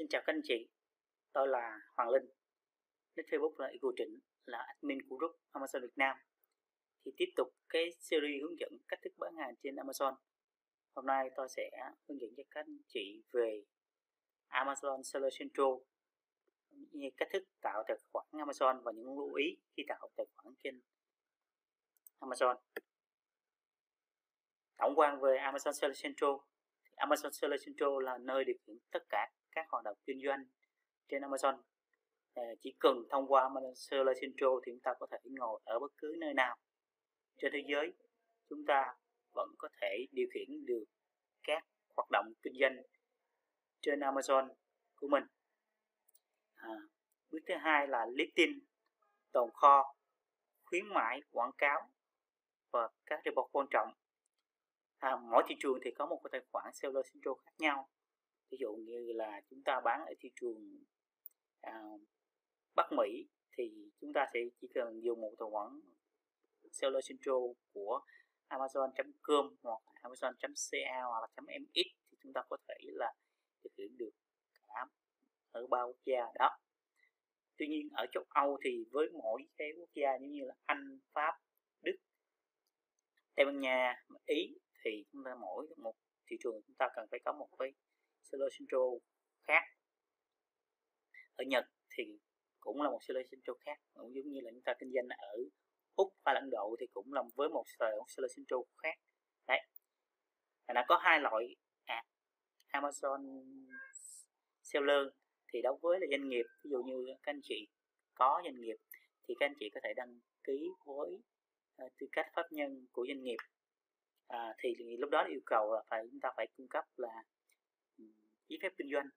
xin chào các anh chị. Tôi là Hoàng Linh. Nick Facebook là Igor Trịnh, là admin của group Amazon Việt Nam. Thì tiếp tục cái series hướng dẫn cách thức bán hàng trên Amazon. Hôm nay tôi sẽ hướng dẫn cho các anh chị về Amazon Seller Central, như cách thức tạo tài khoản Amazon và những lưu ý khi tạo tài khoản trên Amazon. Tổng quan về Amazon Seller Central Amazon Seller Central là nơi điều khiển tất cả các hoạt động kinh doanh trên Amazon. Ờ, chỉ cần thông qua Amazon Seller Central thì chúng ta có thể ngồi ở bất cứ nơi nào trên thế giới. Chúng ta vẫn có thể điều khiển được các hoạt động kinh doanh trên Amazon của mình. À, bước thứ hai là listing tồn kho khuyến mãi quảng cáo và các report quan trọng. À, mỗi thị trường thì có một cái tài khoản seller central khác nhau ví dụ như là chúng ta bán ở thị trường à, Bắc Mỹ thì chúng ta sẽ chỉ cần dùng một tài khoản seller central của amazon.com hoặc amazon.ca hoặc là .mx thì chúng ta có thể là thực hiện được cả ở ba quốc gia đó. Tuy nhiên ở châu Âu thì với mỗi cái quốc gia như là Anh, Pháp, Đức, Tây Ban Nha, Ý thì chúng ta mỗi một thị trường chúng ta cần phải có một cái seller central khác. Ở Nhật thì cũng là một seller central khác cũng giống như là chúng ta kinh doanh ở Úc và Ấn Độ thì cũng là với một seller central khác. Đấy. Nó có hai loại à, Amazon seller thì đối với là doanh nghiệp ví dụ như các anh chị có doanh nghiệp thì các anh chị có thể đăng ký với uh, tư cách pháp nhân của doanh nghiệp. À, thì lúc đó yêu cầu là phải chúng ta phải cung cấp là giấy phép kinh doanh.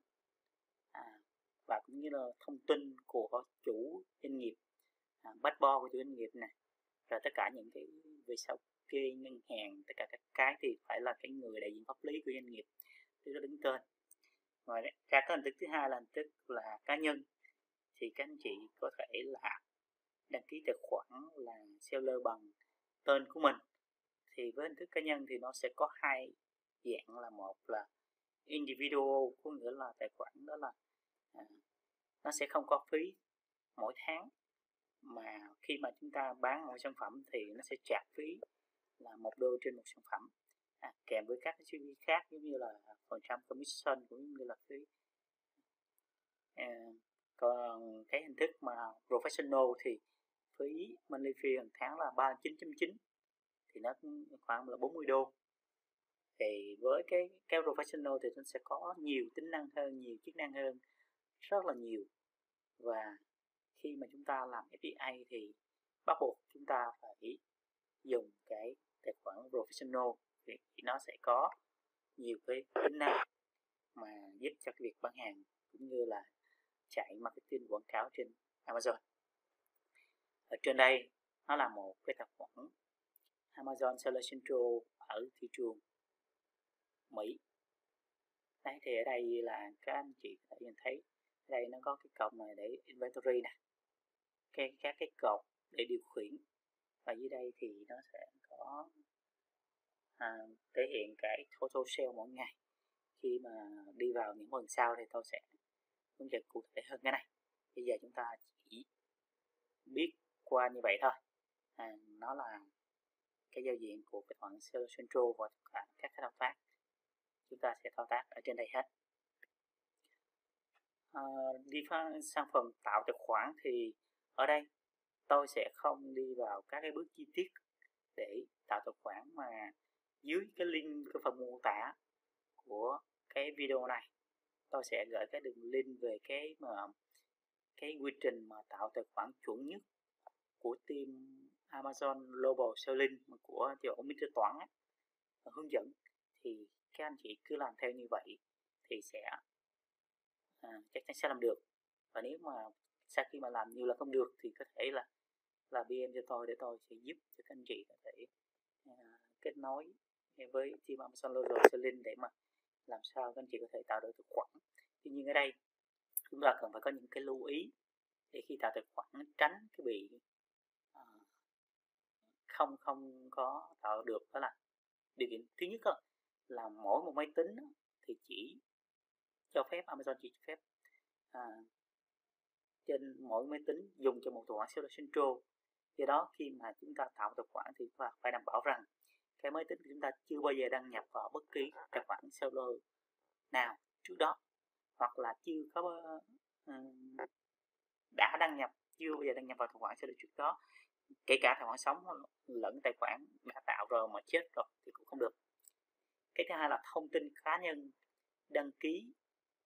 À, và cũng như là thông tin của chủ doanh nghiệp à, bát bo của chủ doanh nghiệp này. Rồi tất cả những cái về sau kê ngân hàng tất cả các cái thì phải là cái người đại diện pháp lý của doanh nghiệp tức là đứng tên. Ngoài ra cái hình thức thứ hai là hình thức là cá nhân. Thì các anh chị có thể là đăng ký tài khoản là seller bằng tên của mình. Thì với hình thức cá nhân thì nó sẽ có hai dạng là một là individual có nghĩa là tài khoản đó là à, nó sẽ không có phí mỗi tháng. Mà khi mà chúng ta bán mỗi sản phẩm thì nó sẽ trả phí là một đô trên một sản phẩm. À, kèm với các cái chi phí khác giống như là phần trăm commission cũng như là phí. À, còn cái hình thức mà professional thì phí monthly fee hàng tháng là ba chín chín thì nó khoảng là 40 đô thì với cái cái professional thì nó sẽ có nhiều tính năng hơn, nhiều chức năng hơn, rất là nhiều. Và khi mà chúng ta làm FBA thì bắt buộc chúng ta phải dùng cái tài khoản professional thì nó sẽ có nhiều cái tính năng mà giúp cho cái việc bán hàng cũng như là chạy marketing quảng cáo trên Amazon. Ở trên đây nó là một cái tài khoản Amazon Seller Central ở thị trường Mỹ. Đấy thì ở đây là các anh chị có thể nhìn thấy đây nó có cái cột này để inventory nè cái các cái cột để điều khiển. Và dưới đây thì nó sẽ có à, thể hiện cái total sale mỗi ngày. Khi mà đi vào những phần sau thì tôi sẽ hướng dẫn cụ thể hơn cái này. Bây giờ chúng ta chỉ biết qua như vậy thôi. À, nó là cái giao diện của cái đoạn sale Central và tất cả các cái động tác chúng ta sẽ thao tác ở trên đây hết à, đi sang phần tạo tài khoản thì ở đây tôi sẽ không đi vào các cái bước chi tiết để tạo tài khoản mà dưới cái link cái phần mô tả của cái video này tôi sẽ gửi cái đường link về cái mà cái quy trình mà tạo tài khoản chuẩn nhất của team Amazon Global Selling của chỗ Mr. Toán á, hướng dẫn thì các anh chị cứ làm theo như vậy thì sẽ à, chắc chắn sẽ làm được. Và nếu mà sau khi mà làm nhiều là không được thì có thể là là BM cho tôi để tôi sẽ giúp cho các anh chị có thể à, kết nối với team Amazon Global Selling để mà làm sao các anh chị có thể tạo được tài khoản. Tuy nhiên ở đây chúng ta cần phải có những cái lưu ý để khi tạo tài khoản tránh cái bị à, không không có tạo được đó là điều kiện. Thứ nhất là mỗi một máy tính thì chỉ cho phép Amazon chỉ cho phép à, trên mỗi máy tính dùng cho một tài khoản Seller Central. Do đó khi mà chúng ta tạo tài khoản thì phải đảm bảo rằng cái máy tính của chúng ta chưa bao giờ đăng nhập vào bất kỳ tài khoản Seller nào trước đó hoặc là chưa có uh, đã đăng nhập chưa bao giờ đăng nhập vào tài khoản Seller trước đó. Kể cả tài khoản sống lẫn tài khoản đã tạo rồi mà chết rồi thì cũng không được cái thứ hai là thông tin cá nhân đăng ký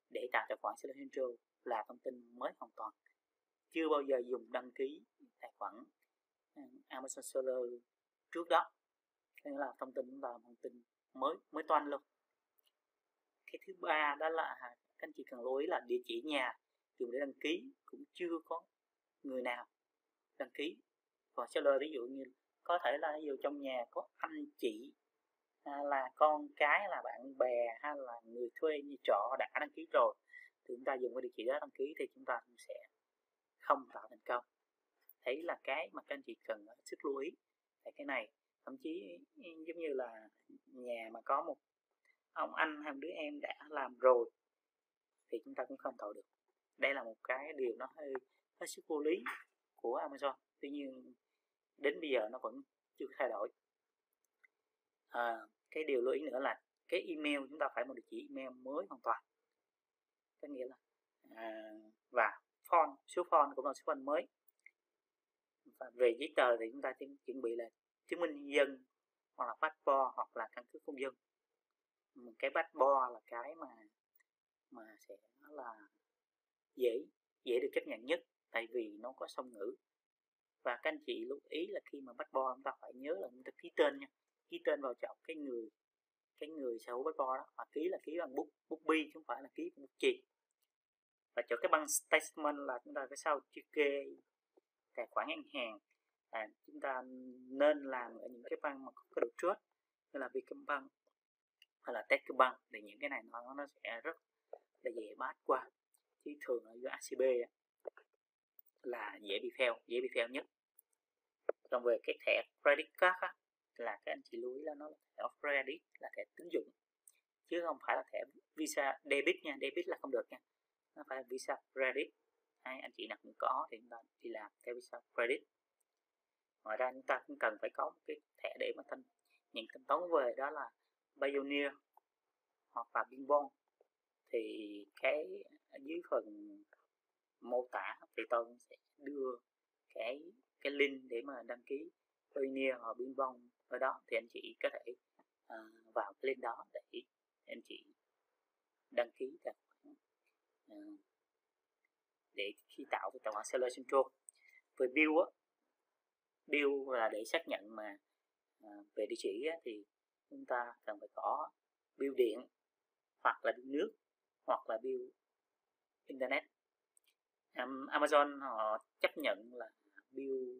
để tạo tài khoản Seller Central là thông tin mới hoàn toàn. Chưa bao giờ dùng đăng ký tài khoản ừ, Amazon Seller trước đó. Nên là thông tin là thông tin mới mới toan luôn. Cái thứ ba đó là à, các anh chị cần lưu ý là địa chỉ nhà dùng để đăng ký, cũng chưa có người nào đăng ký. Và seller ví dụ như có thể là ví dụ trong nhà có anh chị là con cái là bạn bè hay là người thuê như trọ đã đăng ký rồi thì chúng ta dùng cái địa chỉ đó đăng ký thì chúng ta cũng sẽ không tạo thành công. Thấy là cái mà các anh chị cần sức lưu ý tại cái này. Thậm chí giống như là nhà mà có một ông anh hay một đứa em đã làm rồi thì chúng ta cũng không tạo được. Đây là một cái điều nó hơi hết sức vô lý của Amazon. Tuy nhiên đến bây giờ nó vẫn chưa thay đổi. À, cái điều lưu ý nữa là cái email chúng ta phải một địa chỉ email mới hoàn toàn. Có nghĩa là à, và font số font cũng là số font mới. Và về giấy tờ thì chúng ta chuẩn bị là chứng minh nhân dân hoặc là passport hoặc là căn cước công dân. Cái passport là cái mà mà sẽ là dễ dễ được chấp nhận nhất tại vì nó có song ngữ. Và các anh chị lưu ý là khi mà bắt bo chúng ta phải nhớ là chúng ta ký tên nha ký tên vào trọng cái người cái người sở hữu bắt bo đó. Mà ký là ký bằng bút bút bi chứ không phải là ký bằng bút chì. Và chọn cái băng statement là chúng ta phải sao chưa kê tài khoản ngân hàng. Là chúng ta nên làm ở những cái băng mà có cái độ trust như là Vietcombank hay là Techcombank thì những cái này nó nó sẽ rất là dễ bắt qua. Chứ thường ở dưới ACB là dễ bị fail dễ bị fail nhất. Còn về cái thẻ credit card á, là các anh chị lưu ý là nó là thẻ credit, là thẻ tín dụng, chứ không phải là thẻ visa debit nha, debit là không được nha. Nó phải là visa credit. Hay anh chị nào cũng có thì chúng ta đi làm theo visa credit. Ngoài ra chúng ta cũng cần phải có một cái thẻ để mà thanh, nhận thanh toán về, đó là Pioneer hoặc là Binbon thì cái dưới phần mô tả thì tôi sẽ đưa cái cái link để mà đăng ký Pioneer hoặc Binbon ở đó thì anh chị có thể uh, vào cái link đó để anh chị đăng ký tài khoản uh, để khi tạo cái tài khoản Seller Central. Về bill á bill là để xác nhận mà uh, về địa chỉ á, thì chúng ta cần phải có bill điện hoặc là bill nước hoặc là bill internet. Um, Amazon họ chấp nhận là bill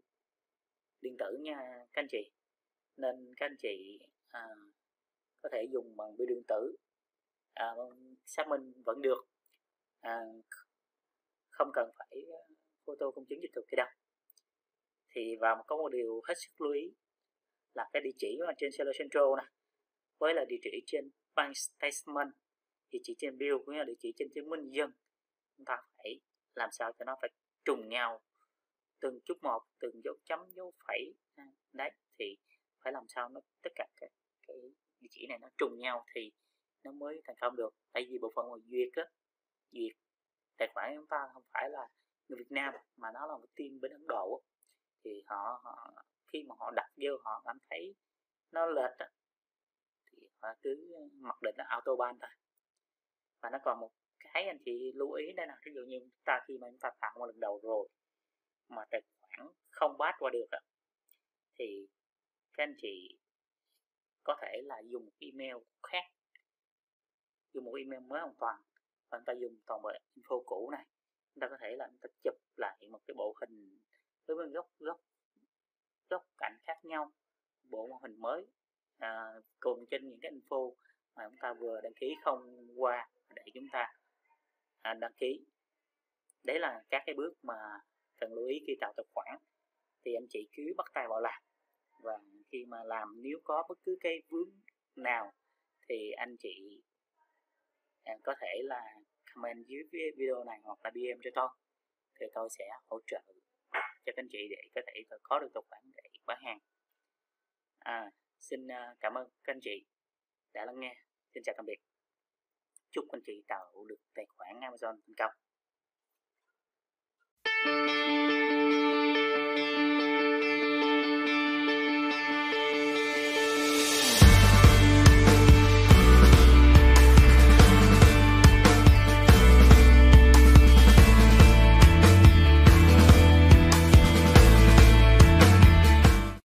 điện tử nha các anh chị nên các anh chị à, có thể dùng bằng bi điện tử. À, vâng, xác minh vẫn được. À, không cần phải à, photo công chứng dịch thuật cái đâu. Thì và có một điều hết sức lưu ý là cái địa chỉ mà trên Seller Central này với là địa chỉ trên bank statement địa chỉ trên bill cũng như là địa chỉ trên chứng minh dân chúng ta phải làm sao cho nó phải trùng nhau. Từng chút một từng dấu chấm dấu phẩy à, đấy thì phải làm sao nó tất cả cái, cái địa chỉ này nó trùng nhau thì nó mới thành công được. Tại vì bộ phận mà duyệt á duyệt tài khoản chúng ta không phải là người Việt Nam mà nó là một team bên Ấn Độ thì họ, họ khi mà họ đặt vô họ cảm thấy nó lệch á thì họ cứ mặc định là autoban thôi. Và nó còn một cái anh chị lưu ý đây là ví dụ như chúng ta khi mà chúng ta tạo một lần đầu rồi mà tài khoản không bắt qua được thì các anh chị có thể là dùng một email khác dùng một email mới hoàn toàn và chúng ta dùng toàn bộ info cũ này. Chúng ta có thể là chúng ta chụp lại một cái bộ hình với một góc góc góc cạnh khác nhau bộ mô hình mới. À, cùng trên những cái info mà chúng ta vừa đăng ký không qua để chúng ta à, đăng ký. Đấy là các cái bước mà cần lưu ý khi tạo tài khoản. Thì anh chị cứ bắt tay vào làm và khi mà làm nếu có bất cứ cái vướng nào thì anh chị à, có thể là comment dưới video này hoặc là DM cho tôi. Thì tôi sẽ hỗ trợ cho các anh chị để có thể có được tài khoản để bán hàng. À, xin à, cảm ơn các anh chị đã lắng nghe. Xin chào tạm biệt. Chúc anh chị tạo được tài khoản Amazon thành công.